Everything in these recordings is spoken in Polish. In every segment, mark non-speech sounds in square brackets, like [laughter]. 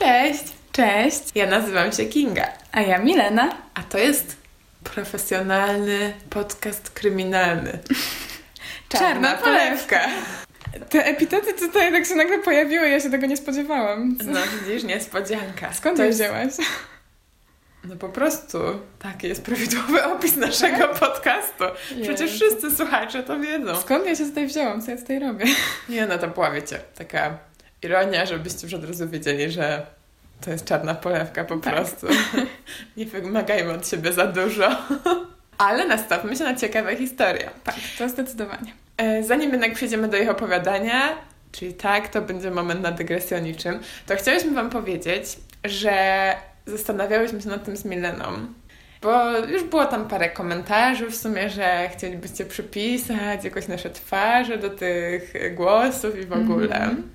Cześć! Cześć, Ja nazywam się Kinga, a ja Milena. a to jest profesjonalny podcast kryminalny. [laughs] Czarna polewka. Te epitety tutaj tak się nagle pojawiły, ja się tego nie spodziewałam. No widzisz, niespodzianka. Skąd to je jest, wzięłaś? No po prostu taki jest prawidłowy [laughs] opis naszego podcastu. Przecież wszyscy słuchacze to wiedzą. Skąd ja się tutaj wzięłam? Co ja tutaj robię? Nie no, to była, wiecie, taka ironia, żebyście już od razu wiedzieli, że to jest czarna polewka po Tak. prostu. [laughs] Nie wymagajmy od siebie za dużo. [laughs] Ale nastawmy się na ciekawe historie. Tak, to zdecydowanie. E, Zanim jednak przejdziemy do ich opowiadania, czyli tak, to będzie moment na dygresję o niczym, to chciałyśmy Wam powiedzieć, że zastanawiałyśmy się nad tym z Mileną, bo już było tam parę komentarzy w sumie, że chcielibyście przypisać jakoś nasze twarze do tych głosów i w ogóle. Mhm.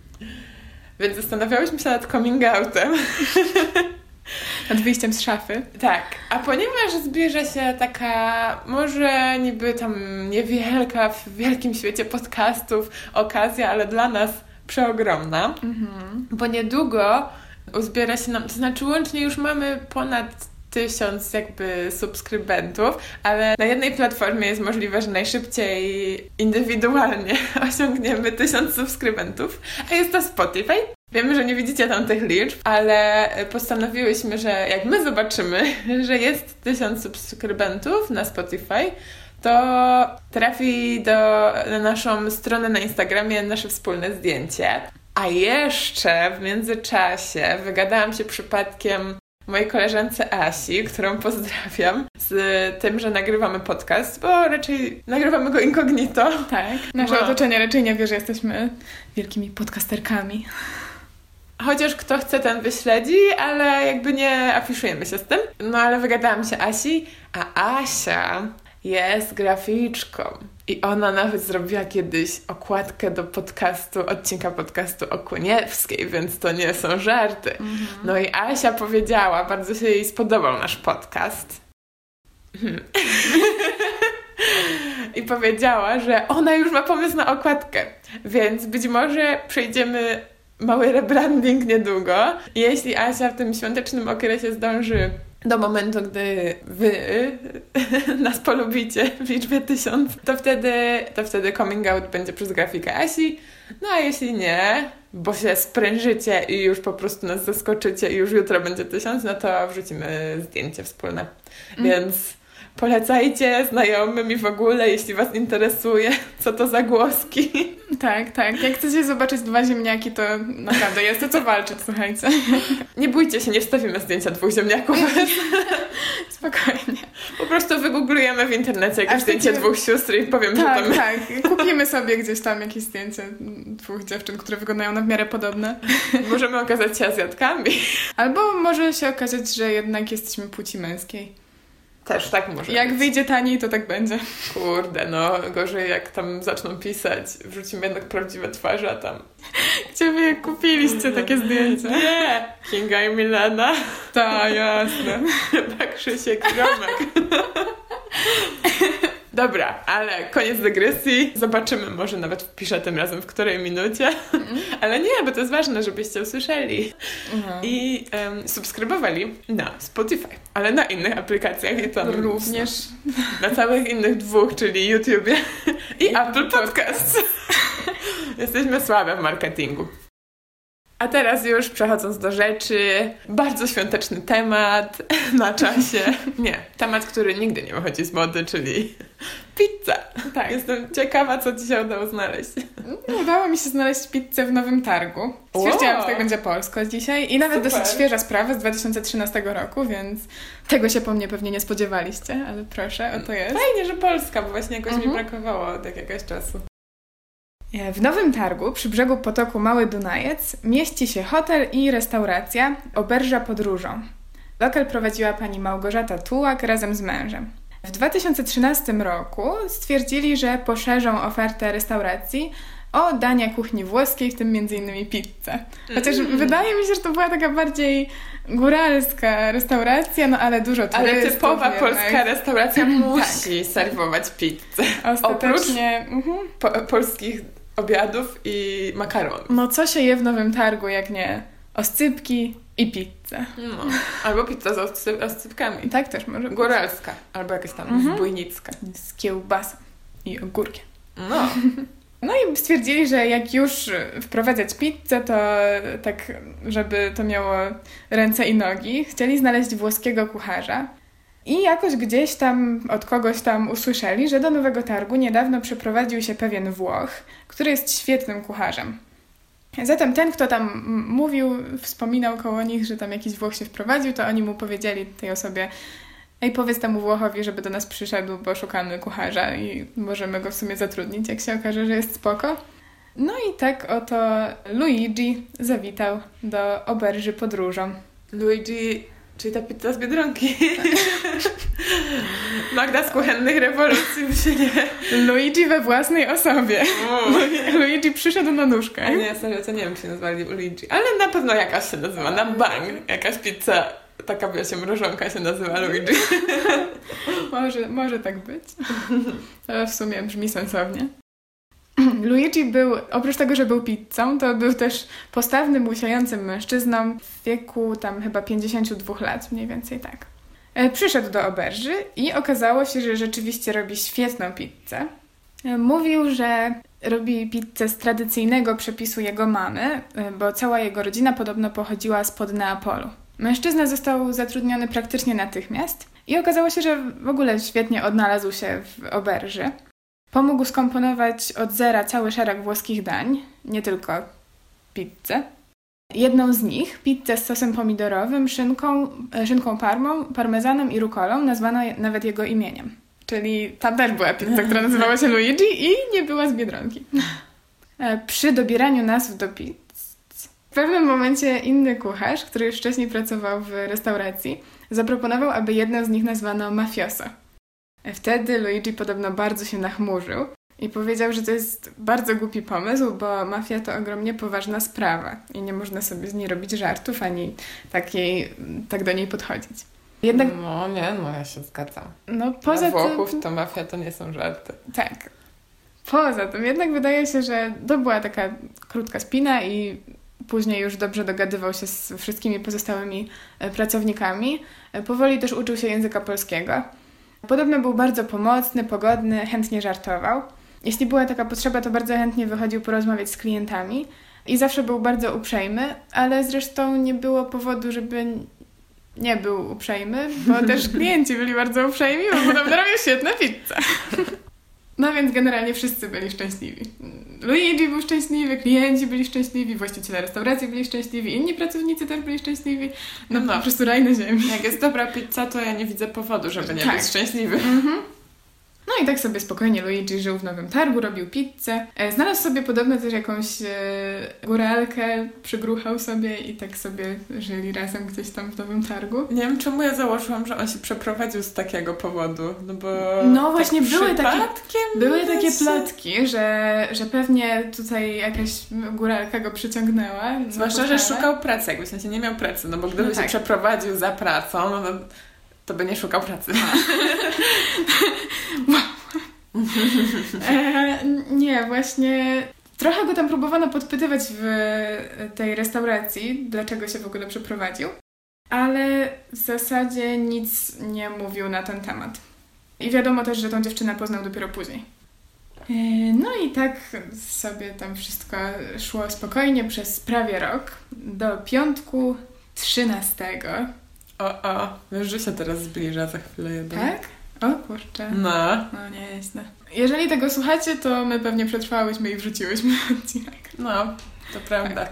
Więc zastanawiałyśmy się nad coming outem. [laughs] Nad wyjściem z szafy. Tak, a ponieważ zbliża się taka, może niby tam niewielka w wielkim świecie podcastów okazja, ale dla nas przeogromna, Mhm. bo niedługo uzbiera się nam, to znaczy łącznie już mamy ponad tysiąc jakby subskrybentów, ale na jednej platformie jest możliwe, że najszybciej indywidualnie [laughs] osiągniemy tysiąc subskrybentów, a jest to Spotify. Wiemy, że nie widzicie tam tych liczb, ale postanowiłyśmy, że jak my zobaczymy, [laughs] że jest tysiąc subskrybentów na Spotify, to trafi do, na naszą stronę na Instagramie nasze wspólne zdjęcie. A jeszcze w międzyczasie wygadałam się przypadkiem mojej koleżance Asi, którą pozdrawiam, z tym, że nagrywamy podcast, bo raczej nagrywamy go incognito. Tak. Nasze No. otoczenie raczej nie wie, że jesteśmy wielkimi podcasterkami. Chociaż kto chce, ten wyśledzi, ale jakby nie afiszujemy się z tym. No ale wygadałam się Asi, a Asia jest graficzką. I ona nawet zrobiła kiedyś okładkę do podcastu, odcinka podcastu o Kuniewskiej, więc to nie są żarty. No i Asia powiedziała, bardzo się jej spodobał nasz podcast. Hmm. [laughs] I powiedziała, że ona już ma pomysł na okładkę, więc być może przejdziemy mały rebranding niedługo. Jeśli Asia w tym świątecznym okresie zdąży do momentu, gdy wy [laughs] nas polubicie w liczbie tysiąc, to wtedy, to wtedy coming out będzie przez grafikę Asi. No a jeśli nie, bo się sprężycie i już po prostu nas zaskoczycie i już jutro będzie tysiąc, no to wrzucimy zdjęcie wspólne. Więc polecajcie znajomym i w ogóle, jeśli Was interesuje, co to za głoski. Tak, tak. Jak chcecie zobaczyć dwa ziemniaki, to naprawdę jest to co walczyć, słuchajcie. Nie bójcie się, nie wstawimy zdjęcia dwóch ziemniaków. [laughs] Spokojnie. Po prostu wygooglujemy w internecie jakieś zdjęcie wtedy- dwóch sióstr i powiem, że Tak, tam... tak. Kupimy sobie gdzieś tam jakieś zdjęcie dwóch dziewczyn, które wyglądają na w miarę podobne. Możemy okazać się Azjatkami. Albo może się okazać, że jednak jesteśmy płci męskiej. Też tak może Jak być. wyjdzie taniej, to tak będzie. Kurde, no gorzej jak tam zaczną pisać, wrzucimy jednak prawdziwe twarze, a tam... Gdzie wy je kupiliście takie zdjęcia? Nie! Kinga i Milena. Tak, jasne. [laughs] Chyba Krzysiek Gromek. [laughs] Dobra, ale koniec dygresji. Zobaczymy, może nawet wpiszę tym razem w której minucie. [laughs] Ale nie, bo to jest ważne, żebyście usłyszeli. Mhm. I em, subskrybowali na Spotify, ale na innych aplikacjach i tam Również. na całych innych dwóch, czyli YouTubie i, I Apple Podcasts. [laughs] Jesteśmy słabe w marketingu. A teraz już przechodząc do rzeczy, bardzo świąteczny temat [laughs] na czasie. Nie, temat, który nigdy nie wychodzi z mody, czyli pizza. Tak. Jestem ciekawa, co ci się udało znaleźć. Udało mi się znaleźć pizzę w Nowym Targu. Stwierdziłam, że tak będzie polsko dzisiaj. I nawet Super. dosyć świeża sprawa z 2013 roku, więc tego się po mnie pewnie nie spodziewaliście, ale proszę, oto jest. Fajnie, że Polska, bo właśnie jakoś mi Mhm. brakowało od jakiegoś czasu. E, W Nowym Targu przy brzegu potoku Mały Dunajec mieści się hotel i restauracja Oberża Podróżą. Lokal prowadziła pani Małgorzata Tułak razem z mężem. W 2013 roku stwierdzili, że poszerzą ofertę restauracji o dania kuchni włoskiej, w tym m.in. pizzę. Chociaż Mm. wydaje mi się, że to była taka bardziej góralska restauracja, no ale dużo turystów Ale typowa jednak. polska restauracja [laughs] musi serwować pizzę. Ostatecznie... Mhm. Po, polskich obiadów i makaron. No co się je w Nowym Targu, jak nie oscypki, I pizzę. No. Albo pizza z oscy- oscypkami. Tak też może być. Góralska. Albo jakaś tam Mhm. zbójnicka. Z kiełbasą i ogórkiem. No. No i stwierdzili, że jak już wprowadzać pizzę, to tak, żeby to miało ręce i nogi, chcieli znaleźć włoskiego kucharza. I jakoś gdzieś tam od kogoś tam usłyszeli, że do Nowego Targu niedawno przeprowadził się pewien Włoch, który jest świetnym kucharzem. Zatem ten, kto tam mówił, wspominał koło nich, że tam jakiś Włoch się wprowadził, to oni mu powiedzieli tej osobie, ej powiedz temu Włochowi, żeby do nas przyszedł, bo szukamy kucharza i możemy go w sumie zatrudnić, jak się okaże, że jest spoko. No i tak oto Luigi zawitał do oberży podróżą. Luigi, czyli ta pizza z Biedronki. [laughs] Magda z kuchennych rewolucji się nie... Luigi we własnej osobie. Mm. Luigi przyszedł na nóżkę. A nie, serio, to nie wiem, czy się nazwali Luigi. Ale na pewno jakaś się nazywa, na bank. Jakaś pizza, taka wiecie, mrożonka się nazywa Luigi. [laughs] Może, może tak być. To w sumie brzmi sensownie. [clears throat] Luigi był, oprócz tego, że był pizzą, to był też postawnym, łysiejącym mężczyzną w wieku tam chyba 52 lat, mniej więcej tak. E, Przyszedł do oberży i okazało się, że rzeczywiście robi świetną pizzę. E, Mówił, że robi pizzę z tradycyjnego przepisu jego mamy, e, bo cała jego rodzina podobno pochodziła spod Neapolu. Mężczyzna został zatrudniony praktycznie natychmiast i okazało się, że w ogóle świetnie odnalazł się w oberży. Pomógł skomponować od zera cały szereg włoskich dań, nie tylko pizzę. Jedną z nich, pizzę z sosem pomidorowym, szynką, e, szynką parmą, parmezanem i rukolą, nazwano nawet jego imieniem. Czyli tam też była pizza, która nazywała się Luigi i nie była z Biedronki. E, Przy dobieraniu nazw do pizz w pewnym momencie inny kucharz, który już wcześniej pracował w restauracji, zaproponował, aby jedną z nich nazwano mafioso. Wtedy Luigi podobno bardzo się nachmurzył i powiedział, że to jest bardzo głupi pomysł, bo mafia to ogromnie poważna sprawa i nie można sobie z niej robić żartów ani takiej, tak do niej podchodzić. Jednak, No nie, no ja się zgadzam. no poza Dla Włochów tym... to mafia to nie są żarty. Tak. Poza tym jednak wydaje się, że to była taka krótka spina i później już dobrze dogadywał się z wszystkimi pozostałymi e, pracownikami. E, Powoli też uczył się języka polskiego. Podobno był bardzo pomocny, pogodny, chętnie żartował. Jeśli była taka potrzeba, to bardzo chętnie wychodził porozmawiać z klientami i zawsze był bardzo uprzejmy, ale zresztą nie było powodu, żeby nie był uprzejmy, bo też [laughs] klienci byli bardzo uprzejmi, bo podobno robił świetne pizze. No więc generalnie wszyscy byli szczęśliwi. Luigi był szczęśliwy, klienci byli szczęśliwi, właściciele restauracji byli szczęśliwi, inni pracownicy też byli szczęśliwi. No, No. po prostu raj na ziemi. Jak jest dobra pizza, to ja nie widzę powodu, żeby nie Tak. być szczęśliwy. No i tak sobie spokojnie Luigi żył w Nowym Targu, robił pizzę. E, Znalazł sobie podobno też jakąś e, góralkę, przygruchał sobie i tak sobie żyli razem gdzieś tam w Nowym Targu. Nie wiem, czemu ja założyłam, że on się przeprowadził z takiego powodu, no bo... No właśnie, były takie- Były takie plotki, że, że pewnie tutaj jakaś góralka go przyciągnęła. Zwłaszcza, że szukał pracy, jakby w sensie nie miał pracy, no bo gdyby No się tak. przeprowadził za pracą, no to, to by nie szukał pracy. [laughs] E, nie, właśnie trochę go tam próbowano podpytywać w tej restauracji, dlaczego się w ogóle przeprowadził, ale w zasadzie nic nie mówił na ten temat. I wiadomo też, że tą dziewczynę poznał dopiero później. E, No i tak sobie tam wszystko szło spokojnie przez prawie rok, do piątku 13. O, o, że się teraz zbliża za chwilę jeden. Tak? O kurczę. No, No nieźle. Jeżeli tego słuchacie, to my pewnie przetrwałyśmy i wrzuciłyśmy [laughs] odcinek. no, to prawda.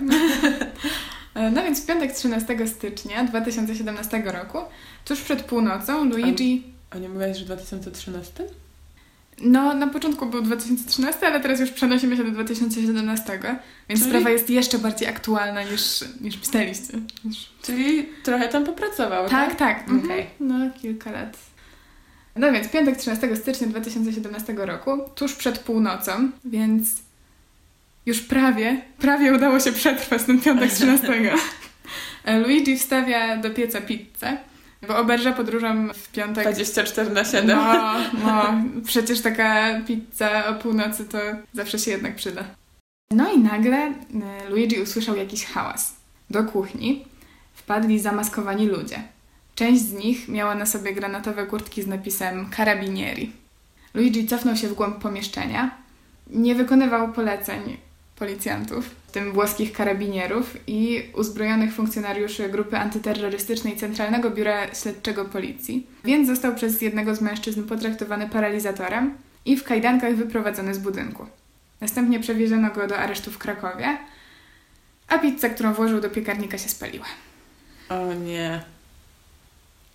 E, No więc w piątek 13 stycznia 2017 roku, tuż przed północą, Luigi... A nie mówiłaś, że w 2013? No, na początku był 2013, ale teraz już przenosimy się do 2017, więc Czyli- sprawa jest jeszcze bardziej aktualna niż, niż pisaliście. Czyli trochę tam popracował, Tak, tak. mhm. Okej. No, kilka lat. No więc piątek 13 stycznia 2017 roku, tuż przed północą, więc już prawie, prawie udało się przetrwać ten piątek [laughs] 13. E, Luigi wstawia do pieca pizzę, bo oberża podróżą w piątek. 24 na 7. No, no, przecież taka pizza o północy to zawsze się jednak przyda. No i nagle e, Luigi usłyszał jakiś hałas do kuchni wpadli zamaskowani ludzie. Część z nich miała na sobie granatowe kurtki z napisem Carabinieri. Luigi cofnął się w głąb pomieszczenia. Nie wykonywał poleceń policjantów, w tym włoskich karabinierów i uzbrojonych funkcjonariuszy grupy antyterrorystycznej Centralnego Biura Śledczego Policji, więc został przez jednego z mężczyzn potraktowany paralizatorem i w kajdankach wyprowadzony z budynku. Następnie przewieziono go do aresztu w Krakowie, a pizza, którą włożył do piekarnika, się spaliła. O nie.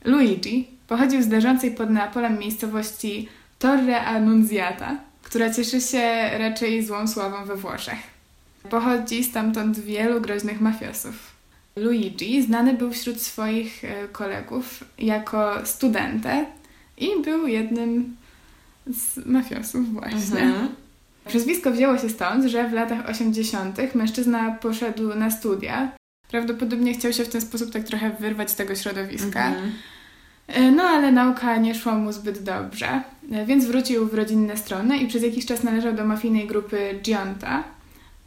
Luigi pochodził z leżącej pod Neapolem miejscowości Torre Annunziata, która cieszy się raczej złą sławą we Włoszech. Pochodzi stamtąd wielu groźnych mafiosów. Luigi znany był wśród swoich e, kolegów jako studentę i był jednym z mafiosów właśnie. Mhm. Przezwisko wzięło się stąd, że w latach 80. mężczyzna poszedł na studia. Prawdopodobnie chciał się w ten sposób tak trochę wyrwać z tego środowiska. Mhm. E, No ale nauka nie szła mu zbyt dobrze, e, więc wrócił w rodzinne strony i przez jakiś czas należał do mafijnej grupy Gionta,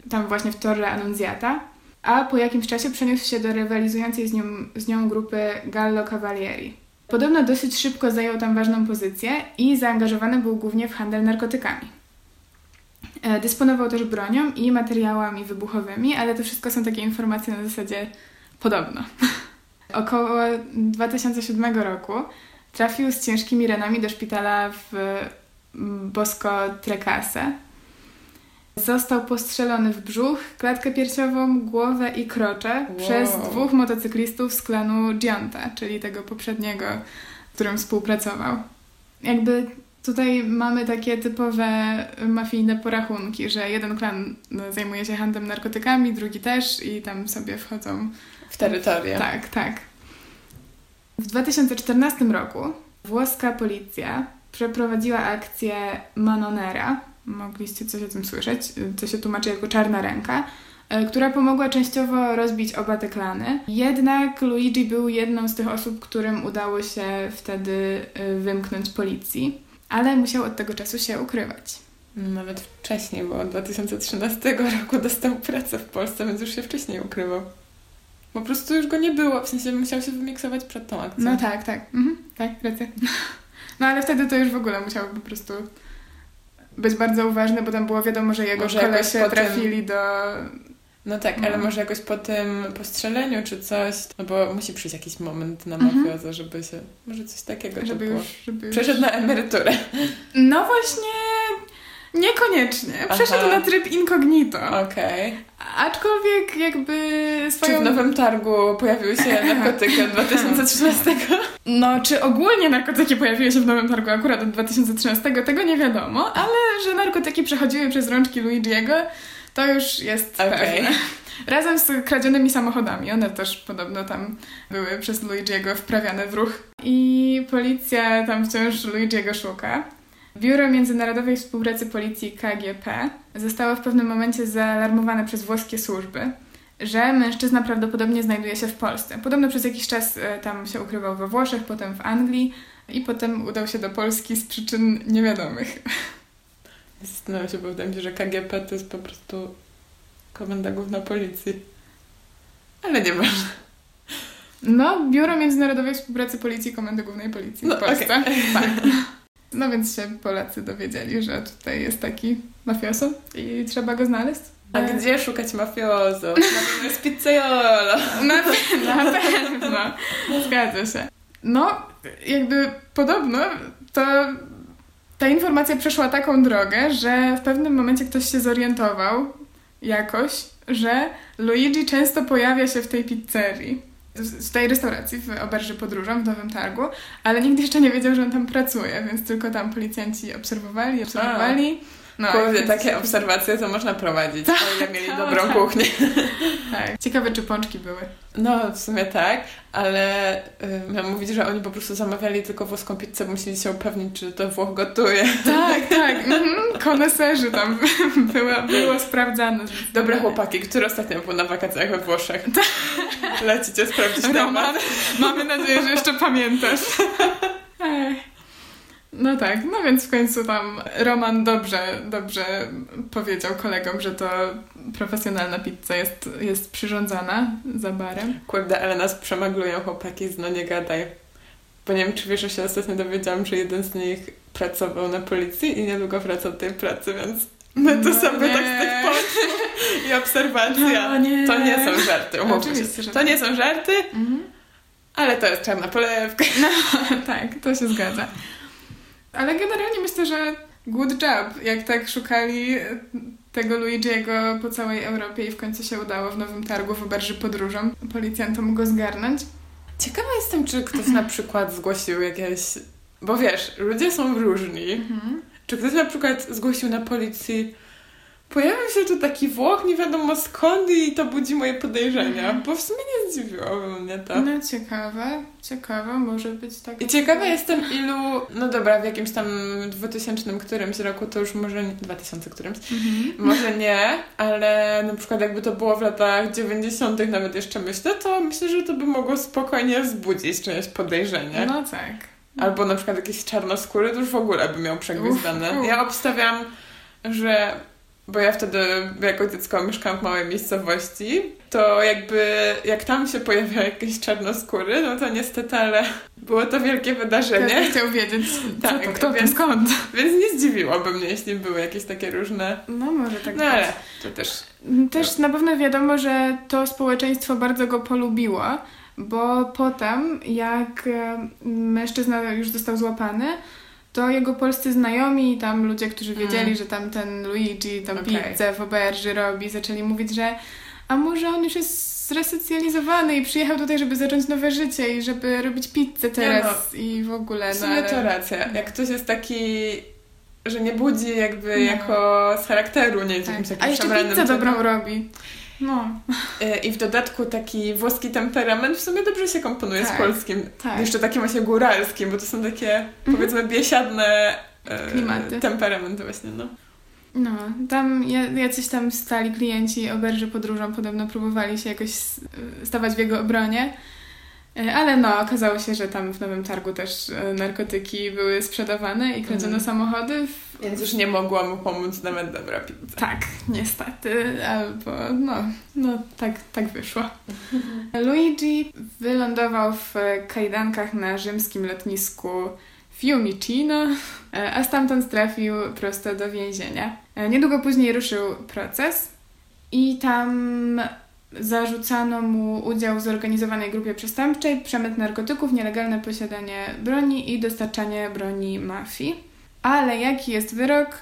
tam właśnie w Torre Annunziata, a po jakimś czasie przeniósł się do rywalizującej z nią, z nią grupy Gallo Cavalieri. Podobno dosyć szybko zajął tam ważną pozycję i zaangażowany był głównie w handel narkotykami. E, Dysponował też bronią i materiałami wybuchowymi, ale to wszystko są takie informacje na zasadzie podobno. [laughs] Około 2007 roku trafił z ciężkimi ranami do szpitala w mm, Bosco Trecase. Został postrzelony w brzuch, klatkę piersiową, głowę i krocze Wow. przez dwóch motocyklistów z klanu Gionta, czyli tego poprzedniego, z którym współpracował. Jakby tutaj mamy takie typowe mafijne porachunki, że jeden klan no, zajmuje się handlem narkotykami, drugi też i tam sobie wchodzą W terytorium. tak, tak. W 2014 roku włoska policja przeprowadziła akcję Manonera. Mogliście coś o tym słyszeć. To się tłumaczy jako czarna ręka, e, która pomogła częściowo rozbić oba te klany. Jednak Luigi był jedną z tych osób, którym udało się wtedy e, wymknąć policji, ale musiał od tego czasu się ukrywać. No, Nawet wcześniej, bo od 2013 roku dostał pracę w Polsce, więc już się wcześniej ukrywał. Po prostu już go nie było, w sensie musiał się wymiksować przed tą akcją. No tak, tak. Mhm, tak, racja. [laughs] No ale wtedy to już w ogóle musiał po prostu być bardzo uważny, bo tam było wiadomo, że jego Może jakoś kolesie po tym- trafili do... No tak, No. ale może jakoś po tym postrzeleniu czy coś, no bo musi przyjść jakiś moment na Mhm. mafiozę, żeby się, może coś takiego Żeby już, żeby już... Przeszedł na emeryturę. No właśnie... Niekoniecznie. Przeszedł Aha. na tryb incognito. Okej. Aczkolwiek jakby Czy swoją... w Nowym Targu pojawiły się [laughs] narkotyki od 2013? No, czy ogólnie narkotyki pojawiły się w Nowym Targu akurat od 2013, tego nie wiadomo, ale że narkotyki przechodziły przez rączki Luigiego, to już jest Okej. pewne. Razem z kradzionymi samochodami, one też podobno tam były przez Luigiego wprawiane w ruch. I policja tam wciąż Luigiego szuka. Biuro Międzynarodowej Współpracy Policji KGP zostało w pewnym momencie zaalarmowane przez włoskie służby, że mężczyzna prawdopodobnie znajduje się w Polsce. Podobno przez jakiś czas e, tam się ukrywał we Włoszech, potem w Anglii i potem udał się do Polski z przyczyn niewiadomych. [laughs] Zastanawiam się, bo wydaje mi się, że KGP to jest po prostu komenda główna policji. Ale nie ważne. No, Biuro Międzynarodowej Współpracy Policji Komendy Głównej Policji No, w Polsce. okej. Tak. [laughs] No więc się Polacy dowiedzieli, że tutaj jest taki mafioso i trzeba go znaleźć. A E, gdzie szukać mafiozo? Na pewno jest pizzaiolo. [laughs] Na, na pewno. Zgadza się. No, jakby podobno to ta informacja przeszła taką drogę, że w pewnym momencie ktoś się zorientował jakoś, że Luigi często pojawia się w tej pizzerii. Z tej restauracji w Oberży Podróżą w Nowym Targu, ale nikt jeszcze nie wiedział, że on tam pracuje, więc tylko tam policjanci obserwowali, obserwowali. No, głowie takie obserwacje to można prowadzić, o ile mieli tak, dobrą tak. kuchnię. [laughs] Tak. Ciekawe, czy pączki były. No, w sumie tak, ale y, miałam mówić, że oni po prostu zamawiali tylko włoską pizzę, bo musieli się upewnić, czy to Włoch gotuje. Tak, tak. [laughs] Mhm. Koneserzy tam [laughs] było, było sprawdzane. Dobre chłopaki, który ostatnio był na wakacjach we Włoszech. Lecicie sprawdzić Roman, temat. mamy nadzieję, że jeszcze pamiętasz. No tak, no więc w końcu tam Roman dobrze, dobrze powiedział kolegom, że to profesjonalna pizza jest, jest przyrządzana za barem. Kurde, ale nas przemaglują chłopaki z No Nie Gadaj. Bo nie wiem, czy wiesz, że się ostatnio dowiedziałam, że jeden z nich pracował na policji i niedługo wraca do tej pracy, więc my to No sobie nie. tak z tych pocztów i obserwacja. No nie. To nie są żarty, umówmy Oczywiście, się. że To nie są żarty, Mhm. ale to jest czarna polewka. [laughs] tak, to się zgadza. Ale generalnie myślę, że good job, jak tak szukali tego Luigi'ego po całej Europie i w końcu się udało w Nowym Targu w oberży podróżom policjantom go zgarnąć. Ciekawa jestem, czy ktoś na przykład zgłosił jakieś... Bo wiesz, ludzie są różni. Mhm. Czy ktoś na przykład zgłosił na policji pojawił się tu taki Włoch, nie wiadomo skąd i to budzi moje podejrzenia, bo w sumie nie zdziwiłoby mnie to. No ciekawe, ciekawe, może być tak. I ciekawa jestem ilu, no dobra, w jakimś tam 2000 którymś roku to już może, nie, 2000 którymś, Mhm. może nie, ale na przykład jakby to było w latach 90 nawet jeszcze myślę, to myślę, że to by mogło spokojnie wzbudzić czyjeś podejrzenie. No tak. Albo na przykład jakieś czarnoskóry, to już w ogóle by miał przegwizdane. Ja obstawiam, że... Bo ja wtedy jako dziecko mieszkałam w małej miejscowości, to jakby jak tam się pojawiały jakieś czarnoskóry, no to niestety, ale było to wielkie wydarzenie. Każdy chciał wiedzieć, co Tak, to, kto to, więc- skąd. Więc nie zdziwiłoby mnie, jeśli były jakieś takie różne... No może tak No ale to też... Też na pewno wiadomo, że to społeczeństwo bardzo go polubiło, bo potem, jak e, mężczyzna już został złapany, to jego polscy znajomi, tam ludzie, którzy wiedzieli, Mm. że tam ten Luigi tam Okej. pizzę w oberży robi, zaczęli mówić, że a może on już jest zresocjalizowany i przyjechał tutaj, żeby zacząć nowe życie i żeby robić pizzę teraz i w ogóle. W no, sumie ale... to racja. Jak ktoś jest taki, że nie budzi jakby No. jako z charakteru, nie jest Tak. jakimś A takim jeszcze szemranym pizzę dobrą robi. No, E, I w dodatku taki włoski temperament w sumie dobrze się komponuje Tak. z polskim. tak. Jeszcze takim właśnie góralskim, bo to są takie powiedzmy biesiadne e, Klimaty. temperamenty właśnie, no. No, tam ja- jacyś tam stali klienci oberży podróżą podobno próbowali się jakoś stawać w jego obronie. E, Ale no, okazało się, że tam w Nowym Targu też e, narkotyki były sprzedawane i kradziono Mhm. samochody. W... Więc już nie mogła mu pomóc nawet dobra pizza. Tak, niestety, albo no, no tak, tak wyszło. [laughs] Luigi wylądował w kajdankach na rzymskim lotnisku Fiumicino, e, a stamtąd trafił prosto do więzienia. Niedługo później ruszył proces i tam zarzucano mu udział w zorganizowanej grupie przestępczej, przemyt narkotyków, nielegalne posiadanie broni i dostarczanie broni mafii. Ale jaki jest wyrok,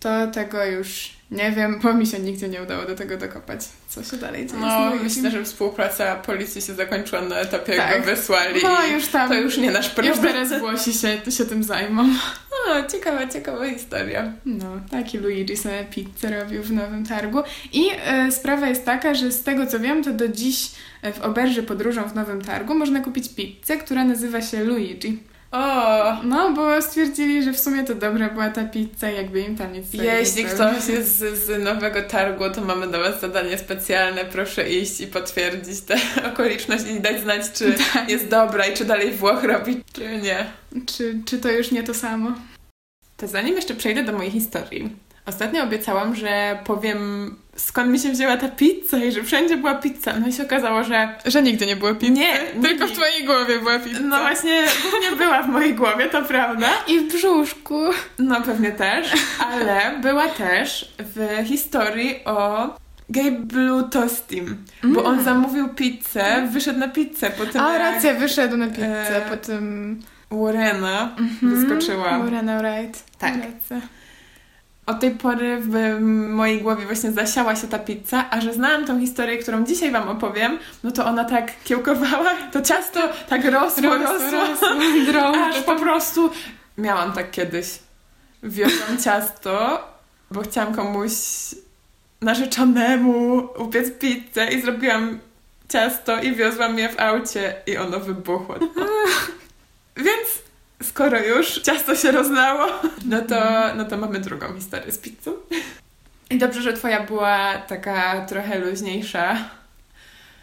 to tego już nie wiem, bo mi się nigdzie nie udało do tego dokopać. Co się dalej dzieje No, myślę, że współpraca policji się zakończyła na etapie, jak Tak. go wysłali. No, już tam. To już nie nasz Już problem. teraz Włosi się, się tym zajmą. O, ciekawa, ciekawa historia. No, taki Luigi sobie pizzę robił w Nowym Targu. I e, sprawa jest taka, że z tego co wiem, to do dziś e, w oberży podróżą w Nowym Targu można kupić pizzę, która nazywa się Luigi. O, No, bo stwierdzili, że w sumie to dobra była ta pizza jakby im tam nic Jeśli ktoś jest z, z nowego targu, to mamy dla Was zadanie specjalne. Proszę iść i potwierdzić tę [laughs] okoliczność i dać znać, czy [laughs] Tak. jest dobra i czy dalej Włoch robi, czy nie. Czy, czy to już nie to samo? To zanim jeszcze przejdę do mojej historii. Ostatnio obiecałam, że powiem skąd mi się wzięła ta pizza i że wszędzie była pizza. No i się okazało, że Że nigdy nie było pizzy. Nie, tylko w twojej głowie była pizza. no właśnie nie była w mojej głowie, to prawda. I w brzuszku. No pewnie też, ale była też w historii o Gabe'lu Tostim, bo on zamówił pizzę, wyszedł na pizzę po tym A, jak racja, wyszedł na pizzę e, po tym... Warrena Mhm. wyskoczyła. Morena Wright. Tak. Racja. Od tej pory w mojej głowie właśnie zasiała się ta pizza, a że znałam tą historię, którą dzisiaj Wam opowiem, no to ona tak kiełkowała, to ciasto tak rosło, rosło, [laughs] drąg. aż po prostu miałam tak kiedyś. Wiozłam ciasto, bo chciałam komuś narzeczonemu upiec pizzę i zrobiłam ciasto i wiozłam je w aucie i ono wybuchło. [laughs] Więc skoro już ciasto się rozlało, no to, no to mamy drugą historię z pizzą. I dobrze, że twoja była taka trochę luźniejsza,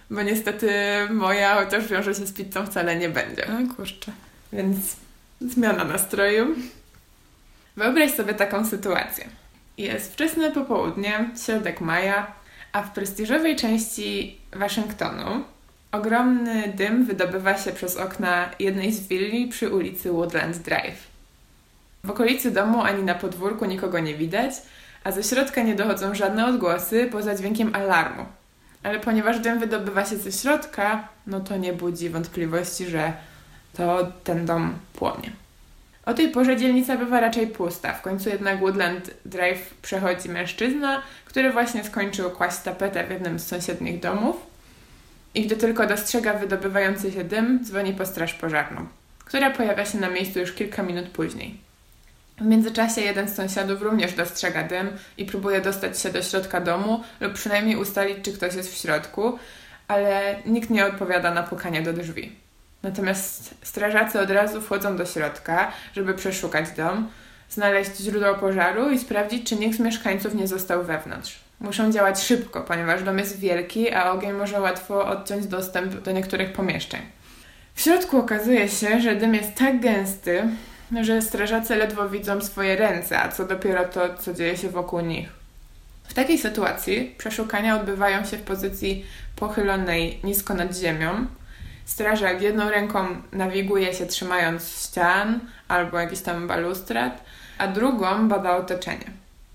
bo niestety moja, chociaż wiąże się z pizzą, wcale nie będzie. A, kurczę. Więc zmiana nastroju. Wyobraź sobie taką sytuację. Jest wczesne popołudnie, środek maja, A w prestiżowej części Waszyngtonu ogromny dym wydobywa się przez okna jednej z willi przy ulicy Woodland Drive. W okolicy domu ani na podwórku nikogo nie widać, a ze środka nie dochodzą żadne odgłosy poza dźwiękiem alarmu. Ale ponieważ dym wydobywa się ze środka, no to nie budzi wątpliwości, że to ten dom płonie. O tej porze dzielnica bywa raczej pusta. W końcu jednak Woodland Drive przechodzi mężczyzna, który właśnie skończył kłaść tapetę w jednym z sąsiednich domów. I gdy tylko dostrzega wydobywający się dym, dzwoni po straż pożarną, która pojawia się na miejscu już kilka minut później. W międzyczasie jeden z sąsiadów również dostrzega dym i próbuje dostać się do środka domu lub przynajmniej ustalić, czy ktoś jest w środku, ale nikt nie odpowiada na pukanie do drzwi. Natomiast strażacy od razu wchodzą do środka, żeby przeszukać dom, znaleźć źródło pożaru i sprawdzić, czy nikt z mieszkańców nie został wewnątrz. Muszą działać szybko, ponieważ dom jest wielki, a ogień może łatwo odciąć dostęp do niektórych pomieszczeń. W środku okazuje się, że dym jest tak gęsty, że strażacy ledwo widzą swoje ręce, a co dopiero to, co dzieje się wokół nich. W takiej sytuacji przeszukania odbywają się w pozycji pochylonej nisko nad ziemią. Strażak jedną ręką nawiguje się trzymając ścian albo jakiś tam balustrad, a drugą bada otoczenie.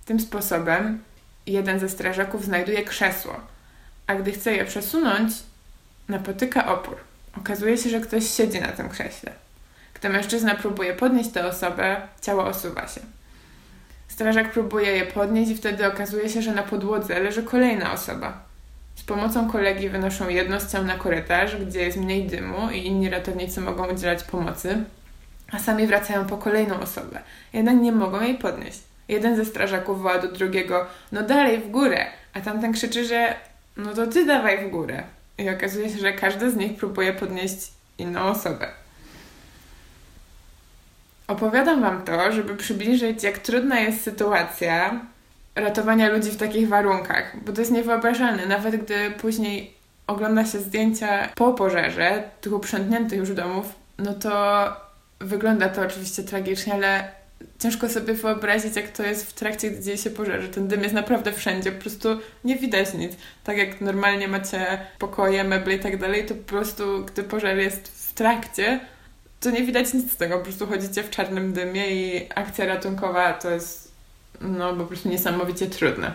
Tym sposobem jeden ze strażaków znajduje krzesło, a gdy chce je przesunąć, napotyka opór. Okazuje się, że ktoś siedzi na tym krześle. Gdy mężczyzna próbuje podnieść tę osobę, ciało osuwa się. Strażak próbuje je podnieść i wtedy okazuje się, że na podłodze leży kolejna osoba. Z pomocą kolegi wynoszą jedno z ciał na korytarz, gdzie jest mniej dymu i inni ratownicy mogą udzielać pomocy, a sami wracają po kolejną osobę. Jednak nie mogą jej podnieść. Jeden ze strażaków woła do drugiego, no dalej w górę, a tamten krzyczy, że no to ty dawaj w górę. I okazuje się, że każdy z nich próbuje podnieść inną osobę. Opowiadam Wam to, żeby przybliżyć, jak trudna jest sytuacja ratowania ludzi w takich warunkach, bo to jest niewyobrażalne. Nawet gdy później ogląda się zdjęcia po pożarze, tych uprzątniętych już domów, no to wygląda to oczywiście tragicznie, ale ciężko sobie wyobrazić, jak to jest w trakcie, gdy dzieje się pożar, że ten dym jest naprawdę wszędzie, po prostu nie widać nic. Tak jak normalnie macie pokoje, meble i tak dalej, to po prostu, gdy pożar jest w trakcie, to nie widać nic z tego, po prostu chodzicie w czarnym dymie i akcja ratunkowa to jest no po prostu niesamowicie trudne.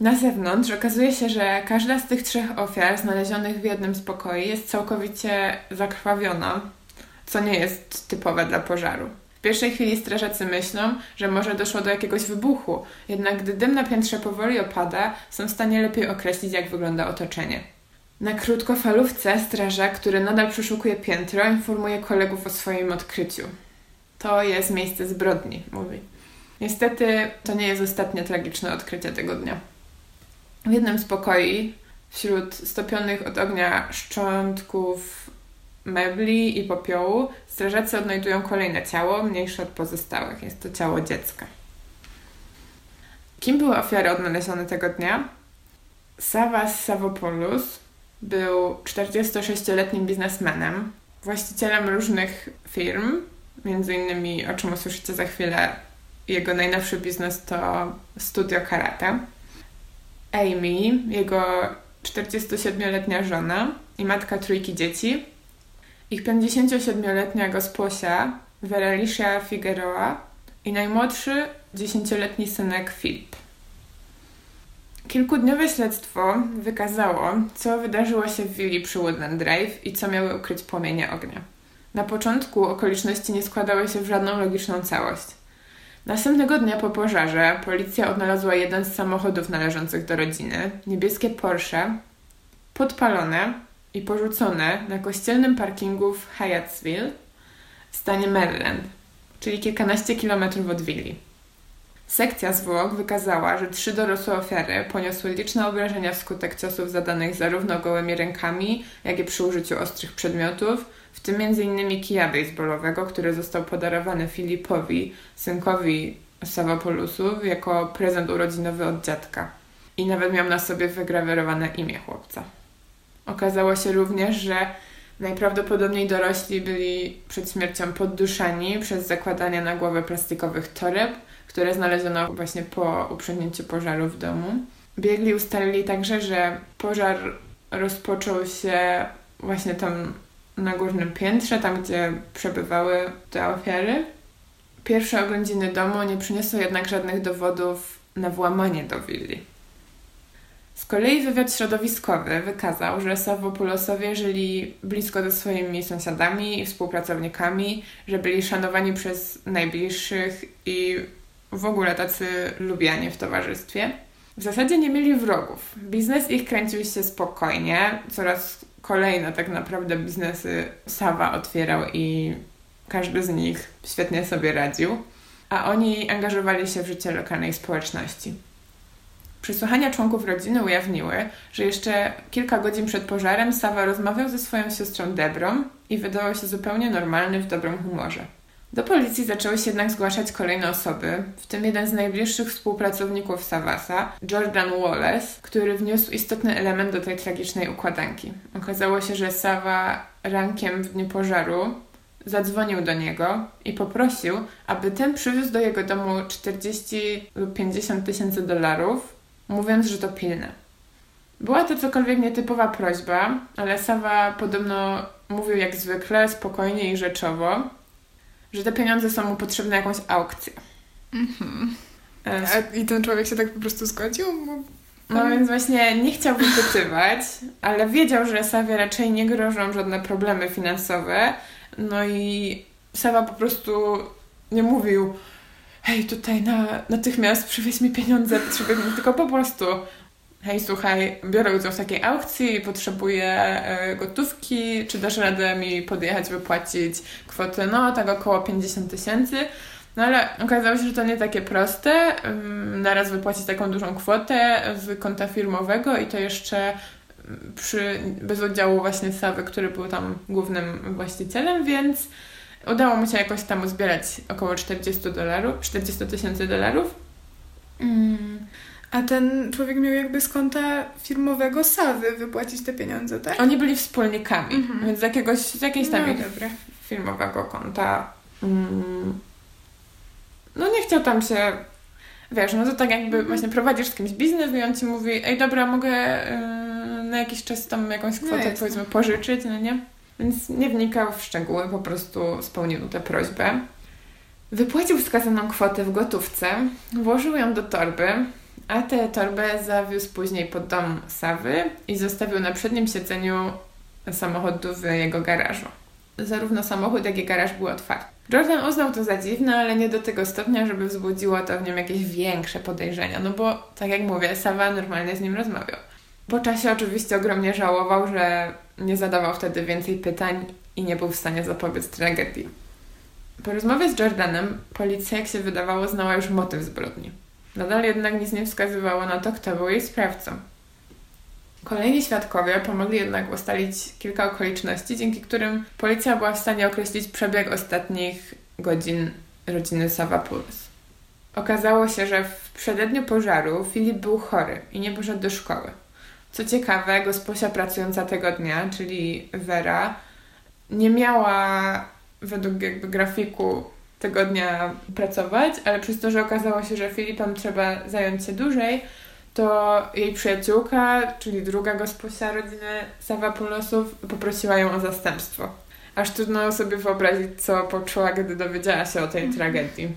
Na zewnątrz okazuje się, że każda z tych trzech ofiar znalezionych w jednym z pokoi jest całkowicie zakrwawiona, co nie jest typowe dla pożaru. Pierwszej chwili strażacy myślą, że może doszło do jakiegoś wybuchu, jednak gdy dym na piętrze powoli opada, są w stanie lepiej określić, jak wygląda otoczenie. Na krótkofalówce strażak, który nadal przeszukuje piętro, informuje kolegów o swoim odkryciu. To jest miejsce zbrodni, mówi. Niestety to nie jest ostatnie tragiczne odkrycie tego dnia. W jednym z pokoi, wśród stopionych od ognia szczątków mebli i popiołu, strażacy odnajdują kolejne ciało, mniejsze od pozostałych. Jest to ciało dziecka. Kim były ofiary odnalezione tego dnia? Savas Savopoulos był 46-letnim biznesmenem, właścicielem różnych firm, między innymi, o czym usłyszycie za chwilę, jego najnowszy biznes to studio karate. Amy, jego 47-letnia żona i matka trójki dzieci. Ich 57-letnia gosposia Veralicia Figueroa i najmłodszy 10-letni synek Filip. Kilkudniowe śledztwo wykazało, co wydarzyło się w willi przy Woodland Drive i co miały ukryć płomienie ognia. Na początku okoliczności nie składały się w żadną logiczną całość. Następnego dnia po pożarze policja odnalazła jeden z samochodów należących do rodziny, niebieskie Porsche, podpalone i porzucone na kościelnym parkingu w Hyattsville w stanie Maryland, czyli kilkanaście kilometrów od willi. Sekcja zwłok wykazała, że trzy dorosłe ofiary poniosły liczne obrażenia wskutek ciosów zadanych zarówno gołymi rękami, jak i przy użyciu ostrych przedmiotów, w tym m.in. kija baseballowego, który został podarowany Filipowi, synkowi Savapolusów, jako prezent urodzinowy od dziadka. I nawet miał na sobie wygrawerowane imię chłopca. Okazało się również, że najprawdopodobniej dorośli byli przed śmiercią podduszani przez zakładanie na głowę plastikowych toreb, które znaleziono właśnie po uprzątnięciu pożaru w domu. Biegli ustalili także, że pożar rozpoczął się właśnie tam na górnym piętrze, tam gdzie przebywały te ofiary. Pierwsze oględziny domu nie przyniosły jednak żadnych dowodów na włamanie do willi. Z kolei wywiad środowiskowy wykazał, że Savopulosowie żyli blisko ze swoimi sąsiadami i współpracownikami, że byli szanowani przez najbliższych i w ogóle tacy lubiani w towarzystwie. W zasadzie nie mieli wrogów. Biznes ich kręcił się spokojnie. Coraz kolejne tak naprawdę biznesy Sawa otwierał i każdy z nich świetnie sobie radził, a oni angażowali się w życie lokalnej społeczności. Przesłuchania członków rodziny ujawniły, że jeszcze kilka godzin przed pożarem Sawa rozmawiał ze swoją siostrą Debrą i wydawał się zupełnie normalny w dobrym humorze. Do policji zaczęły się jednak zgłaszać kolejne osoby, w tym jeden z najbliższych współpracowników Savasa, Jordan Wallace, który wniósł istotny element do tej tragicznej układanki. Okazało się, że Sava rankiem w dniu pożaru zadzwonił do niego i poprosił, aby ten przywiózł do jego domu 40 lub 50 tysięcy dolarów, mówiąc, że to pilne. Była to cokolwiek nietypowa prośba, ale Sawa podobno mówił jak zwykle, spokojnie i rzeczowo, że te pieniądze są mu potrzebne na jakąś aukcję. Mhm. A, I ten człowiek się tak po prostu zgodził? No więc właśnie nie chciał wypytywać, ale wiedział, że Sawie raczej nie grożą żadne problemy finansowe. No i Sawa po prostu nie mówił hej, tutaj na, natychmiast przywieź mi pieniądze, potrzebuję tylko po prostu hej, słuchaj, biorę udział w takiej aukcji, potrzebuję e, gotówki, czy dasz radę mi podjechać, wypłacić kwotę, no tak około 50 tysięcy. No ale okazało się, że to nie takie proste. Naraz wypłacić taką dużą kwotę z konta firmowego i to jeszcze przy, bez udziału właśnie Sawy, który był tam głównym właścicielem, więc udało mu się jakoś tam uzbierać około 40 dolarów, 40 tysięcy dolarów. Mm. A ten człowiek miał jakby z konta firmowego Sawy wypłacić te pieniądze, tak? Oni byli wspólnikami, mhm. więc z jakiegoś, z jakiejś tam no, firmowego konta. Mm, no nie chciał tam się, wiesz, no to tak jakby mhm. właśnie prowadzisz z kimś biznes i on ci mówi, ej dobra, mogę yy, na jakiś czas tam jakąś no kwotę no powiedzmy pożyczyć, no nie? Więc nie wnikał w szczegóły, po prostu spełnił tę prośbę. Wypłacił wskazaną kwotę w gotówce, włożył ją do torby, a tę torbę zawiózł później pod dom Sawy i zostawił na przednim siedzeniu samochodu w jego garażu. Zarówno samochód, jak i garaż były otwarte. Jordan uznał to za dziwne, ale nie do tego stopnia, żeby wzbudziło to w nim jakieś większe podejrzenia, no bo, tak jak mówię, Sawa normalnie z nim rozmawiał. Po czasie oczywiście ogromnie żałował, że nie zadawał wtedy więcej pytań i nie był w stanie zapobiec tragedii. Po rozmowie z Jordanem policja, jak się wydawało, znała już motyw zbrodni. Nadal jednak nic nie wskazywało na to, kto był jej sprawcą. Kolejni świadkowie pomogli jednak ustalić kilka okoliczności, dzięki którym policja była w stanie określić przebieg ostatnich godzin rodziny Savapoulos. Okazało się, że w przededniu pożaru Filip był chory i nie poszedł do szkoły. Co ciekawe, gosposia pracująca tego dnia, czyli Vera, nie miała według jakby grafiku tego dnia pracować, ale przez to, że okazało się, że Filipem trzeba zająć się dłużej, to jej przyjaciółka, czyli druga gosposia rodziny Sawapulosów, poprosiła ją o zastępstwo. Aż trudno sobie wyobrazić, co poczuła, gdy dowiedziała się o tej mm. tragedii.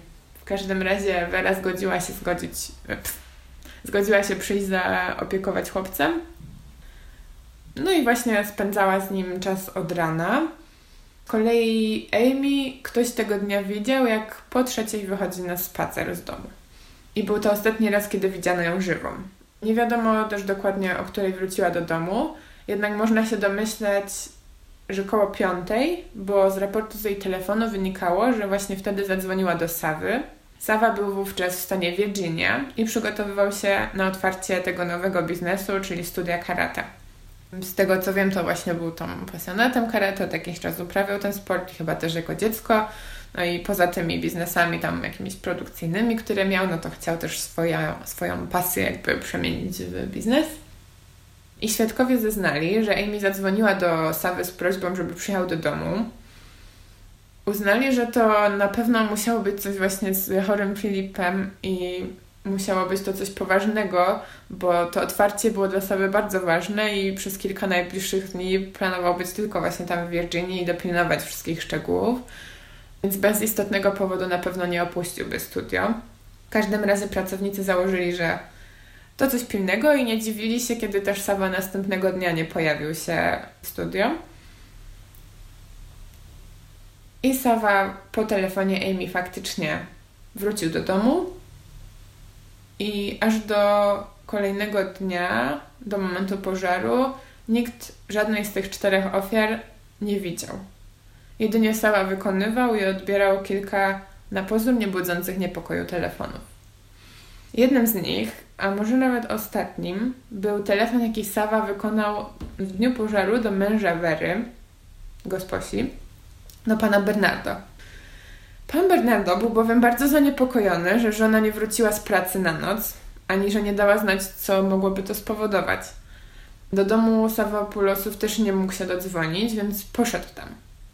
W każdym razie Vera zgodziła się zgodzić, pff, zgodziła się przyjść zaopiekować chłopcem. No i właśnie spędzała z nim czas od rana kolei Amy ktoś tego dnia widział, jak po trzeciej wychodzi na spacer z domu. I był to ostatni raz, kiedy widziano ją żywą. Nie wiadomo też dokładnie, o której wróciła do domu, jednak można się domyśleć, że koło piątej, bo z raportu z jej telefonu wynikało, że właśnie wtedy zadzwoniła do Sawy. Sawa był wówczas w stanie Virginia i przygotowywał się na otwarcie tego nowego biznesu, czyli studia karate. Z tego co wiem, to właśnie był tam pasjonatem karate, od jakiegoś czasu uprawiał ten sport, chyba też jako dziecko. No i poza tymi biznesami tam jakimiś produkcyjnymi, które miał, no to chciał też swoja, swoją pasję jakby przemienić w biznes. I świadkowie zeznali, że Amy zadzwoniła do Sawy z prośbą, żeby przyjechał do domu. Uznali, że to na pewno musiało być coś właśnie z chorym Filipem i musiało być to coś poważnego, bo to otwarcie było dla Sawy bardzo ważne i przez kilka najbliższych dni planował być tylko właśnie tam w Virginii i dopilnować wszystkich szczegółów. Więc bez istotnego powodu na pewno nie opuściłby studio. Każdym razem pracownicy założyli, że to coś pilnego i nie dziwili się, kiedy też Sawa następnego dnia nie pojawił się w studio. I Sawa po telefonie Amy faktycznie wrócił do domu i aż do kolejnego dnia, do momentu pożaru, nikt żadnej z tych czterech ofiar nie widział. Jedynie Sawa wykonywał i odbierał kilka na pozór niebudzących niepokoju telefonów. Jednym z nich, a może nawet ostatnim, był telefon, jaki Sawa wykonał w dniu pożaru do męża Wery, gosposi, do pana Bernardo. Pan Bernardo był bowiem bardzo zaniepokojony, że żona nie wróciła z pracy na noc, ani że nie dała znać, co mogłoby to spowodować. Do domu Savopulosów też nie mógł się dodzwonić, więc poszedł tam.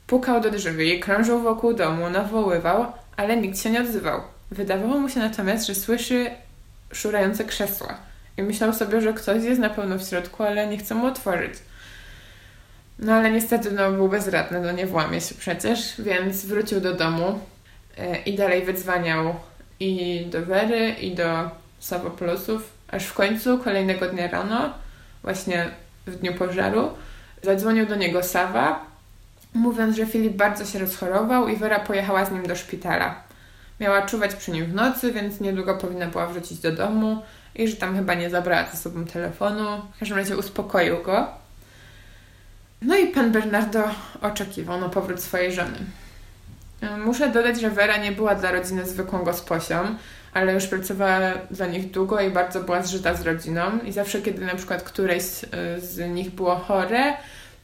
Pukał do drzwi, krążył wokół domu, nawoływał, ale nikt się nie odzywał. Wydawało mu się natomiast, że słyszy szurające krzesła i myślał sobie, że ktoś jest na pewno w środku, ale nie chce mu otworzyć. No ale niestety no, był bezradny, no nie włamie się przecież, więc wrócił do domu e, i dalej wydzwaniał i do Wery, i do Savopolosów, aż w końcu kolejnego dnia rano, właśnie w dniu pożaru, zadzwonił do niego Sawa, mówiąc, że Filip bardzo się rozchorował i Wera pojechała z nim do szpitala. Miała czuwać przy nim w nocy, więc niedługo powinna była wrócić do domu i że tam chyba nie zabrała ze sobą telefonu. W każdym razie uspokoił go. No i pan Bernardo oczekiwał na powrót swojej żony. Muszę dodać, że Wera nie była dla rodziny zwykłą gosposią, ale już pracowała dla nich długo i bardzo była zżyta z rodziną. I zawsze, kiedy na przykład któreś z nich było chore,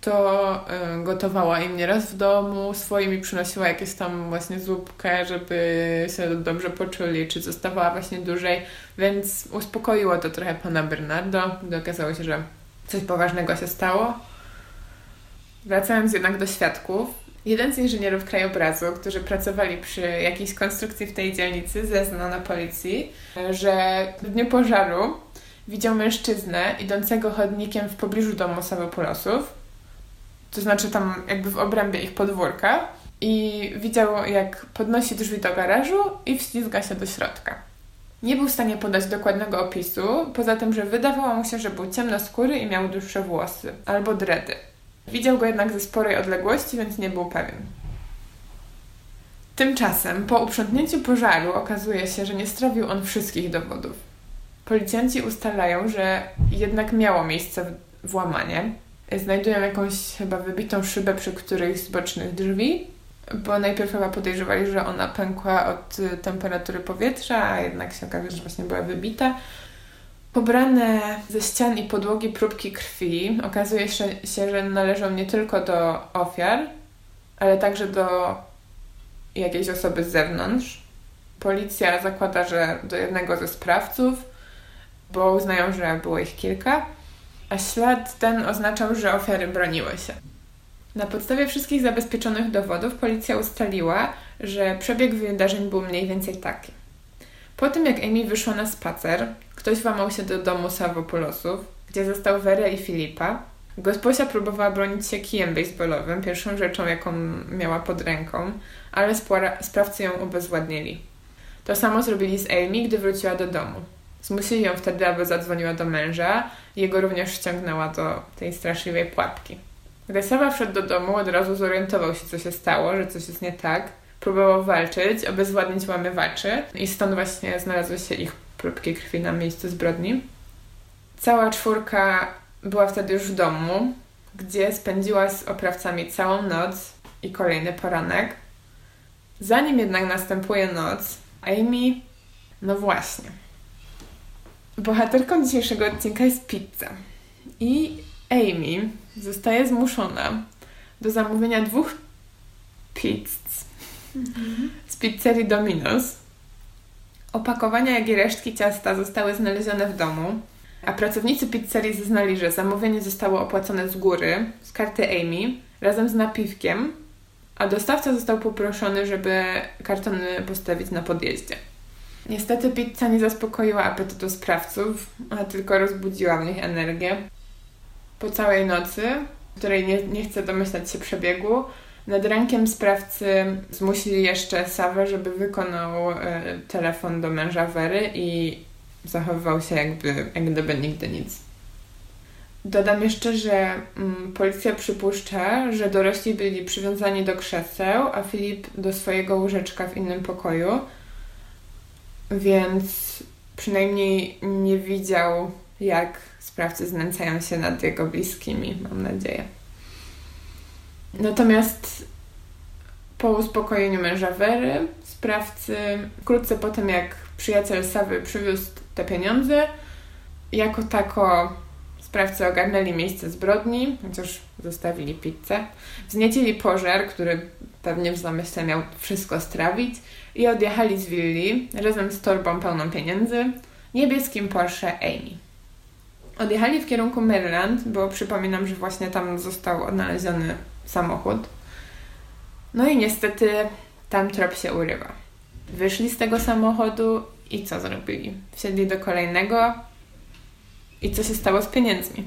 to y, gotowała im nieraz w domu swoim i przynosiła jakieś tam właśnie zupkę, żeby się dobrze poczuli, czy zostawała właśnie dłużej, więc uspokoiło to trochę pana Bernardo, gdy okazało się, że coś poważnego się stało. Wracając jednak do świadków, jeden z inżynierów krajobrazu, którzy pracowali przy jakiejś konstrukcji w tej dzielnicy, zeznał na policji, że w dniu pożaru widział mężczyznę idącego chodnikiem w pobliżu domu Savopulosów, to znaczy tam jakby w obrębie ich podwórka i widział jak podnosi drzwi do garażu i wślizga się do środka. Nie był w stanie podać dokładnego opisu, poza tym, że wydawało mu się, że był ciemnoskóry i miał dłuższe włosy albo dredy. Widział go jednak ze sporej odległości, więc nie był pewien. Tymczasem, po uprzątnięciu pożaru okazuje się, że nie strawił on wszystkich dowodów. Policjanci ustalają, że jednak miało miejsce włamanie. Znajdują jakąś chyba wybitą szybę przy którejś z bocznych drzwi, bo najpierw chyba podejrzewali, że ona pękła od temperatury powietrza, a jednak się okazuje, że właśnie była wybita. Pobrane ze ścian i podłogi próbki krwi okazuje się, że należą nie tylko do ofiar, ale także do jakiejś osoby z zewnątrz. Policja zakłada, że do jednego ze sprawców, bo uznają, że było ich kilka, a ślad ten oznaczał, że ofiary broniły się. Na podstawie wszystkich zabezpieczonych dowodów policja ustaliła, że przebieg wydarzeń był mniej więcej taki. Po tym, jak Amy wyszła na spacer, ktoś włamał się do domu Savopolosów, gdzie został Werę i Filipa. Gosposia próbowała bronić się kijem baseballowym, pierwszą rzeczą, jaką miała pod ręką, ale sprawcy ją ubezwładnili. To samo zrobili z Amy, gdy wróciła do domu. Zmusili ją wtedy, aby zadzwoniła do męża i jego również ściągnęła do tej straszliwej pułapki. Gdy Saba wszedł do domu, od razu zorientował się, co się stało, że coś jest nie tak. Próbował walczyć, obezwładnić łamywaczy i stąd właśnie znalazły się ich próbki krwi na miejscu zbrodni. Cała czwórka była wtedy już w domu, gdzie spędziła z oprawcami całą noc i kolejny poranek. Zanim jednak następuje noc, Amy, no właśnie. Bohaterką dzisiejszego odcinka jest pizza. I Amy zostaje zmuszona do zamówienia dwóch pizz z pizzerii Domino's Opakowania, jak i resztki ciasta zostały znalezione w domu, a pracownicy pizzerii zeznali, że zamówienie zostało opłacone z góry, z karty Amy, razem z napiwkiem, a dostawca został poproszony, żeby kartony postawić na podjeździe. Niestety pizza nie zaspokoiła apetytu sprawców, a tylko rozbudziła w nich energię. Po całej nocy, której nie, nie chcę domyślać się przebiegu, nad rankiem sprawcy zmusili jeszcze Sawę, żeby wykonał e, telefon do męża Wery i zachowywał się jakby, jak gdyby nigdy nic. Dodam jeszcze, że mm, policja przypuszcza, że dorośli byli przywiązani do krzeseł, a Filip do swojego łóżeczka w innym pokoju, więc przynajmniej nie widział, jak sprawcy znęcają się nad jego bliskimi, mam nadzieję. Natomiast po uspokojeniu męża Wery, sprawcy wkrótce po tym, jak przyjaciel Sawy przywiózł te pieniądze, jako tako sprawcy ogarnęli miejsce zbrodni, chociaż zostawili pizzę, wzniecili pożar, który pewnie w zamyśle miał wszystko strawić i odjechali z willi razem z torbą pełną pieniędzy, niebieskim Porsche Amy. Odjechali w kierunku Maryland, bo przypominam, że właśnie tam został odnaleziony samochód. No i niestety tam trop się urywa. Wyszli z tego samochodu i co zrobili? Wsiedli do kolejnego i co się stało z pieniędzmi?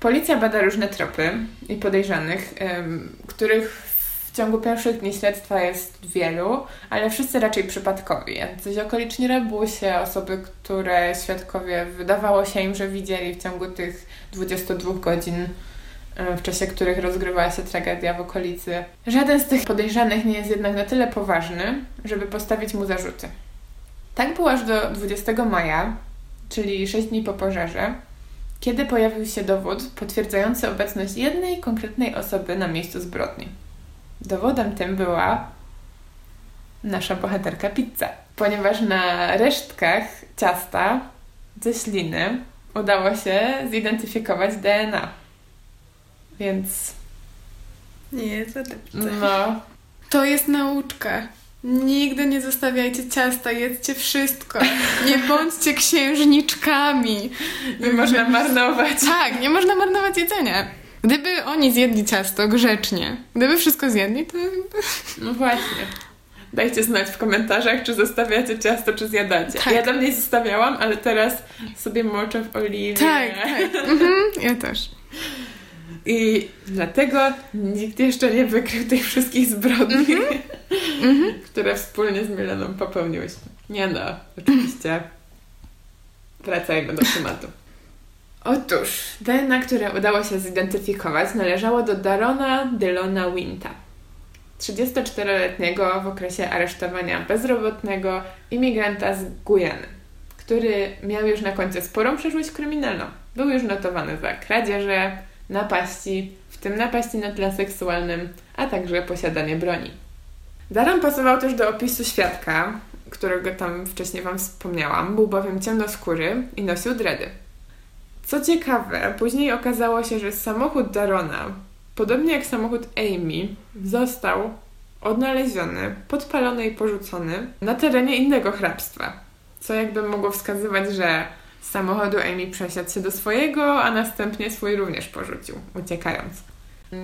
Policja bada różne tropy i podejrzanych, których w ciągu pierwszych dni śledztwa jest wielu, ale wszyscy raczej przypadkowi. Coś okoliczni rabusie, osoby, które świadkowie wydawało się im, że widzieli w ciągu tych 22 godzin, w czasie których rozgrywała się tragedia w okolicy. Żaden z tych podejrzanych nie jest jednak na tyle poważny, żeby postawić mu zarzuty. Tak było aż do 20 maja, czyli 6 dni po pożarze, kiedy pojawił się dowód potwierdzający obecność jednej konkretnej osoby na miejscu zbrodni. Dowodem tym była nasza bohaterka pizza, ponieważ na resztkach ciasta ze śliny udało się zidentyfikować DNA. Więc. Nie, co ty No. To jest nauczka. Nigdy nie zostawiajcie ciasta, jedzcie wszystko. Nie bądźcie księżniczkami. Nie można marnować. Tak, nie można marnować jedzenia. Gdyby oni zjedli ciasto grzecznie, gdyby wszystko zjedli, to... No właśnie. Dajcie znać w komentarzach, czy zostawiacie ciasto, czy zjadacie. Tak. Ja tam nie zostawiałam, ale teraz sobie moczę w oliwie. Tak, tak. Mhm, ja też. I dlatego nikt jeszcze nie wykrył tych wszystkich zbrodni, mm-hmm. [laughs] które wspólnie z Mileną popełniłyśmy. Nie no, oczywiście. Wracajmy do tematu. Otóż, DNA, które udało się zidentyfikować, należało do Darona Delona Winta. 34-letniego w okresie aresztowania bezrobotnego imigranta z Gujany, który miał już na koncie sporą przeszłość kryminalną. Był już notowany za kradzieże, napaści, w tym napaści na tle seksualnym, a także posiadanie broni. Daron pasował też do opisu świadka, którego tam wcześniej Wam wspomniałam. Był bowiem ciemnoskóry i nosił dredy. Co ciekawe, później okazało się, że samochód Darona, podobnie jak samochód Amy, został odnaleziony, podpalony i porzucony na terenie innego hrabstwa. Co jakby mogło wskazywać, że z samochodu Amy przesiadł się do swojego, a następnie swój również porzucił, uciekając.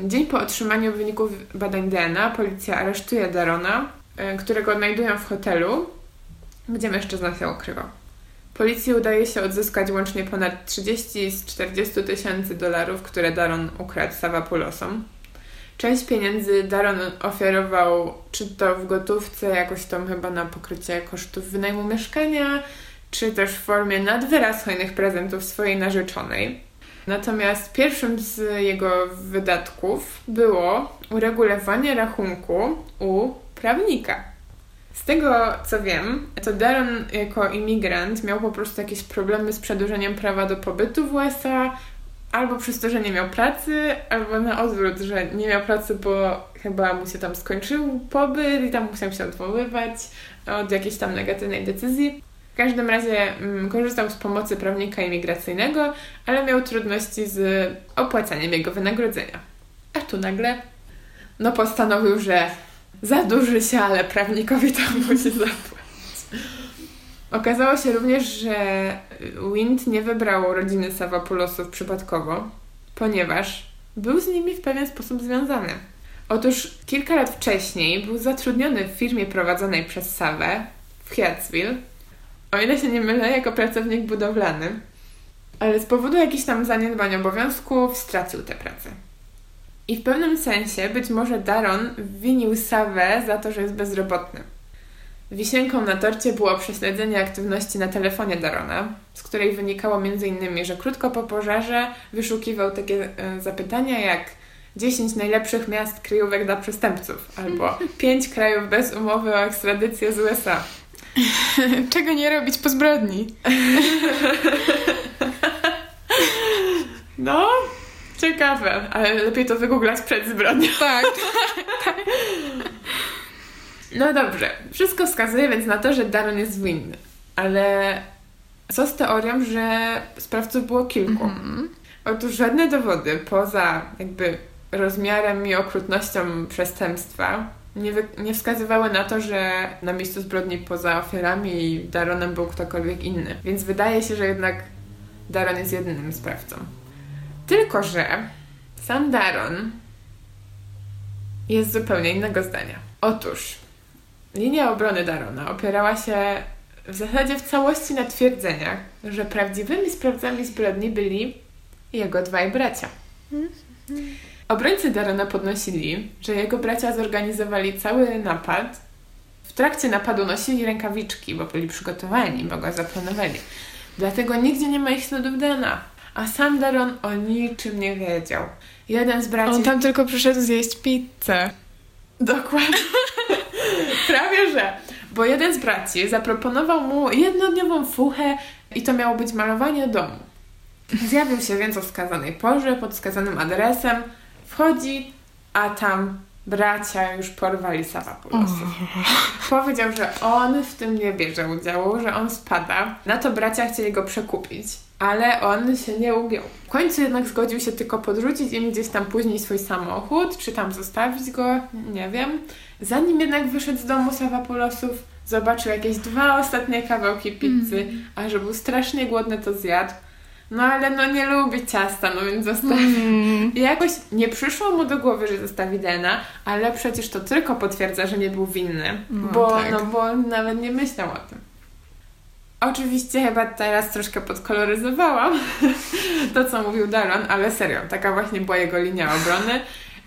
Dzień po otrzymaniu wyników badań DNA policja aresztuje Darona, e, którego odnajdują w hotelu, gdzie mężczyzna się ukrywał. Policji udaje się odzyskać łącznie ponad 30 z 40 tysięcy dolarów, które Daron ukradł Savapulosom. Część pieniędzy Daron ofiarował czy to w gotówce, jakoś tam chyba na pokrycie kosztów wynajmu mieszkania, czy też w formie nadwyraz hojnych prezentów swojej narzeczonej. Natomiast pierwszym z jego wydatków było uregulowanie rachunku u prawnika. Z tego co wiem, to Darren jako imigrant miał po prostu jakieś problemy z przedłużeniem prawa do pobytu w USA, albo przez to, że nie miał pracy, albo na odwrót, że nie miał pracy, bo chyba mu się tam skończył pobyt i tam musiał się odwoływać od jakiejś tam negatywnej decyzji. W każdym razie mm, korzystał z pomocy prawnika imigracyjnego, ale miał trudności z opłacaniem jego wynagrodzenia. A tu nagle no postanowił, że zaduży się, ale prawnikowi to [laughs] musi zapłacić. Okazało się również, że Wind nie wybrał rodziny Savapulosów przypadkowo, ponieważ był z nimi w pewien sposób związany. Otóż kilka lat wcześniej był zatrudniony w firmie prowadzonej przez Savę, w w Hyattsville. O ile się nie mylę, jako pracownik budowlany. Ale z powodu jakichś tam zaniedbań obowiązków stracił tę pracę. I w pewnym sensie być może Daron winił Sawę za to, że jest bezrobotny. Wisienką na torcie było prześledzenie aktywności na telefonie Darona, z której wynikało m.in., że krótko po pożarze wyszukiwał takie e, zapytania jak 10 najlepszych miast kryjówek dla przestępców albo [laughs] 5 krajów bez umowy o ekstradycję z USA. [laughs] Czego nie robić po zbrodni? [laughs] No, ciekawe, ale lepiej to wygooglać przed zbrodnią. Tak. [laughs] No dobrze, wszystko wskazuje więc na to, że Daron jest winny, ale co z teorią, że sprawców było kilku? Mhm. Otóż żadne dowody poza jakby rozmiarem i okrutnością przestępstwa nie, nie wskazywały na to, że na miejscu zbrodni poza ofiarami i Daronem był ktokolwiek inny. Więc wydaje się, że jednak Daron jest jedynym sprawcą. Tylko, że sam Daron jest zupełnie innego zdania. Otóż linia obrony Darona opierała się w zasadzie w całości na twierdzeniach, że prawdziwymi sprawcami zbrodni byli jego dwaj bracia. Obrońcy Darona podnosili, że jego bracia zorganizowali cały napad. W trakcie napadu nosili rękawiczki, bo byli przygotowani, bo go zaplanowali. Dlatego nigdzie nie ma ich śladów DNA. A sam Daron o niczym nie wiedział. Jeden z braci... On tam tylko przyszedł zjeść pizzę. Dokładnie. [laughs] Prawie że. Bo jeden z braci zaproponował mu jednodniową fuchę i to miało być malowanie domu. Zjawił się więc o wskazanej porze, pod wskazanym adresem. Wchodzi, a tam bracia już porwali Savapulosów. Powiedział, że on w tym nie bierze udziału, że on spada. Na to bracia chcieli go przekupić, ale on się nie ugiął. W końcu jednak zgodził się tylko podrzucić im gdzieś tam później swój samochód, czy tam zostawić go, nie wiem. Zanim jednak wyszedł z domu Savapulosów, zobaczył jakieś dwa ostatnie kawałki pizzy, a że był strasznie głodny, to zjadł. No ale no nie lubi ciasta, no więc zostawił. Mm. I jakoś nie przyszło mu do głowy, że zostawi DNA, ale przecież to tylko potwierdza, że nie był winny, No bo, tak. no, bo nawet nie myślał o tym. Oczywiście chyba teraz troszkę podkoloryzowałam [laughs] to, co mówił Daron, ale serio, taka właśnie była jego linia obrony.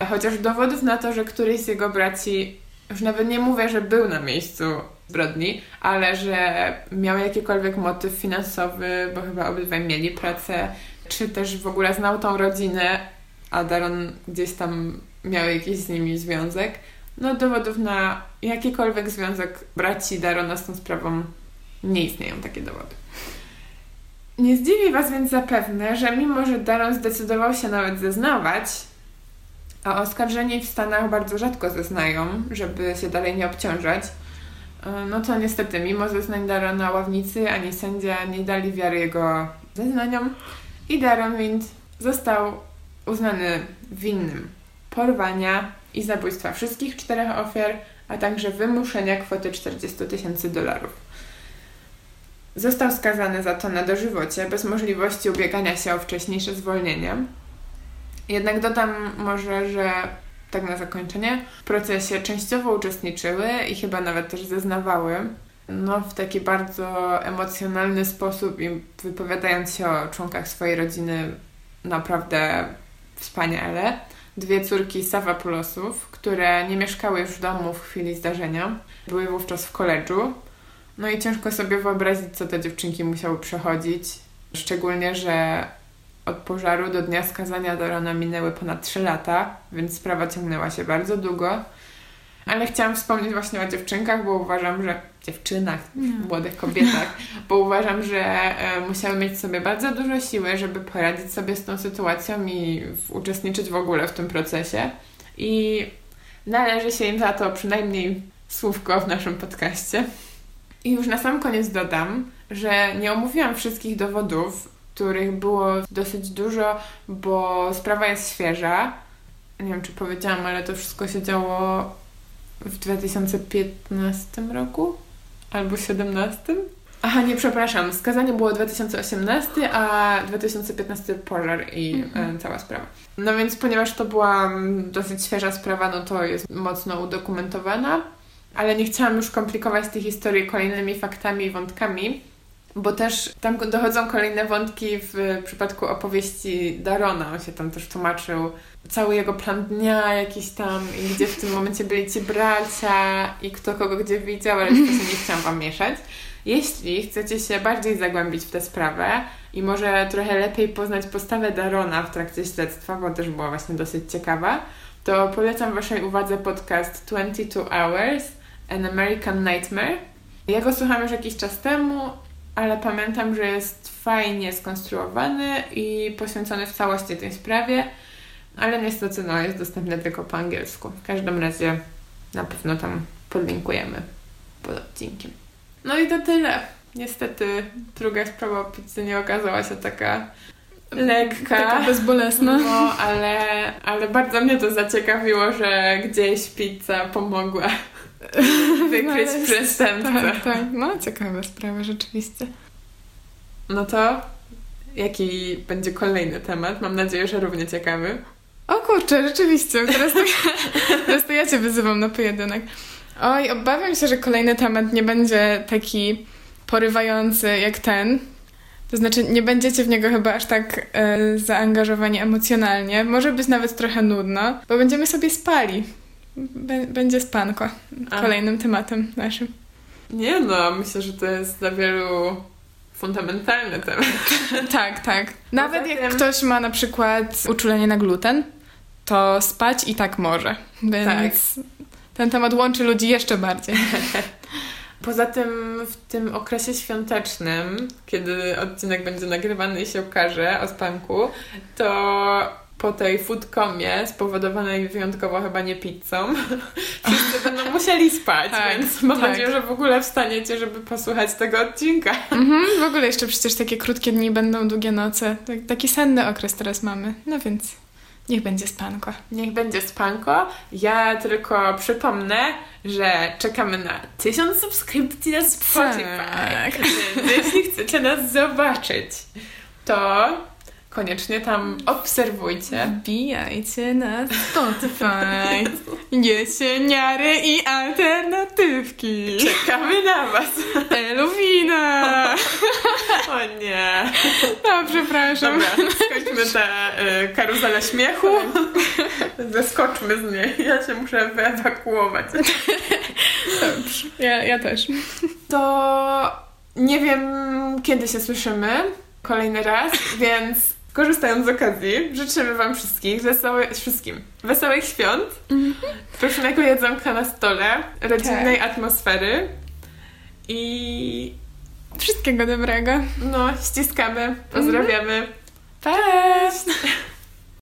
Chociaż dowodów na to, że któryś z jego braci, już nawet nie mówię, że był na miejscu zbrodni, ale że miał jakikolwiek motyw finansowy, bo chyba obydwaj mieli pracę, czy też w ogóle znał tą rodzinę, a Daron gdzieś tam miał jakiś z nimi związek. No dowodów na jakikolwiek związek braci Darona z tą sprawą nie istnieją takie dowody. Nie zdziwi Was więc zapewne, że mimo, że Daron zdecydował się nawet zeznawać, a oskarżeni w Stanach bardzo rzadko zeznają, żeby się dalej nie obciążać, no to niestety, mimo zeznań Darona ławnicy, ani sędzia nie dali wiary jego zeznaniom i więc został uznany winnym porwania i zabójstwa wszystkich czterech ofiar, a także wymuszenia kwoty 40 tysięcy dolarów. Został skazany za to na dożywocie, bez możliwości ubiegania się o wcześniejsze zwolnienie. Jednak dodam może, że tak na zakończenie, w procesie częściowo uczestniczyły i chyba nawet też zeznawały, no w taki bardzo emocjonalny sposób i wypowiadając się o członkach swojej rodziny naprawdę wspaniale. Dwie córki Savapulosów, które nie mieszkały już w domu w chwili zdarzenia, były wówczas w koledżu. No i ciężko sobie wyobrazić, co te dziewczynki musiały przechodzić. Szczególnie, że od pożaru do dnia skazania Dorona minęły ponad 3 lata, więc sprawa ciągnęła się bardzo długo. Ale chciałam wspomnieć właśnie o dziewczynkach, bo uważam, że dziewczynach, młodych kobietach, [laughs] bo uważam, że e, musiały mieć w sobie bardzo dużo siły, żeby poradzić sobie z tą sytuacją i w, uczestniczyć w ogóle w tym procesie. I należy się im za to przynajmniej słówko w naszym podcaście. I już na sam koniec dodam, że nie omówiłam wszystkich dowodów, których było dosyć dużo, bo sprawa jest świeża. Nie wiem, czy powiedziałam, ale to wszystko się działo w 2015 roku albo 2017. Aha, nie, przepraszam. Skazanie było 2018, a 2015 pożar i e, cała sprawa. No więc ponieważ to była mm, dosyć świeża sprawa, no to jest mocno udokumentowana. ale nie chciałam już komplikować tej historii kolejnymi faktami i wątkami, bo też tam dochodzą kolejne wątki w przypadku opowieści Darona. On się tam też tłumaczył cały jego plan dnia jakiś tam i gdzie w tym momencie byli ci bracia i kto kogo gdzie widział, ale już nie chciałam Wam mieszać. Jeśli chcecie się bardziej zagłębić w tę sprawę i może trochę lepiej poznać postawę Darona w trakcie śledztwa, bo też była właśnie dosyć ciekawa, to polecam Waszej uwadze podcast 22 Hours An American Nightmare. Ja go słucham już jakiś czas temu, ale pamiętam, że jest fajnie skonstruowany i poświęcony w całości tej sprawie, ale niestety no, jest dostępny tylko po angielsku. W każdym razie na pewno tam podlinkujemy pod odcinkiem. No i to tyle. Niestety druga sprawa o pizzy nie okazała się taka lekka. Taka bezbolesna. No, ale, ale bardzo mnie to zaciekawiło, że gdzieś pizza pomogła [laughs] wykryć no, przestępcę. Tak, tak. No, ciekawe sprawy rzeczywiście. No to jaki będzie kolejny temat? Mam nadzieję, że równie ciekawy. O kurczę, rzeczywiście. Teraz to, [laughs] teraz to ja Cię wyzywam na pojedynek. Oj, obawiam się, że kolejny temat nie będzie taki porywający jak ten. To znaczy, nie będziecie w niego chyba aż tak e, zaangażowani emocjonalnie. Może być nawet trochę nudno, bo będziemy sobie spali. Będzie spanko. A. Kolejnym tematem naszym. Nie no, myślę, że to jest dla wielu fundamentalny temat. [laughs] tak, tak. Nawet jak ktoś ma na przykład uczulenie na gluten, to spać i tak może. Więc tak. ten temat łączy ludzi jeszcze bardziej. [laughs] Poza tym w tym okresie świątecznym, kiedy odcinek będzie nagrywany i się ukaże o spanku, to po tej foodcomie, spowodowanej wyjątkowo chyba nie pizzą, [laughs] wszyscy będą musieli spać, tak, więc mam tak. nadzieję, że w ogóle wstaniecie, żeby posłuchać tego odcinka. Mhm, w ogóle jeszcze [laughs] przecież takie krótkie dni będą, długie noce. Tak, taki senny okres teraz mamy, no więc niech będzie spanko. Niech będzie spanko. Ja tylko przypomnę, że czekamy na tysiąc subskrypcji na Spotify. Tak. Jeśli chcecie nas zobaczyć, to Koniecznie tam obserwujcie. Wbijajcie na Spotify. [laughs] Jesieniary i alternatywki. Czekamy na was. Eluwina. [laughs] o nie. No, przepraszam. Dobra, skończmy tę y, karuzelę śmiechu. Zeskoczmy z niej. Ja się muszę wyewakuować. Dobrze. Ja, ja też. To nie wiem, kiedy się słyszymy kolejny raz, więc Korzystając z okazji, życzymy Wam wszystkich wesołych, wszystkim wesołych świąt, mm -hmm. pysznego jedzonka na stole, rodzinnej tak. atmosfery i... Wszystkiego dobrego. No, ściskamy, pozdrawiamy. Mm -hmm. Cześć!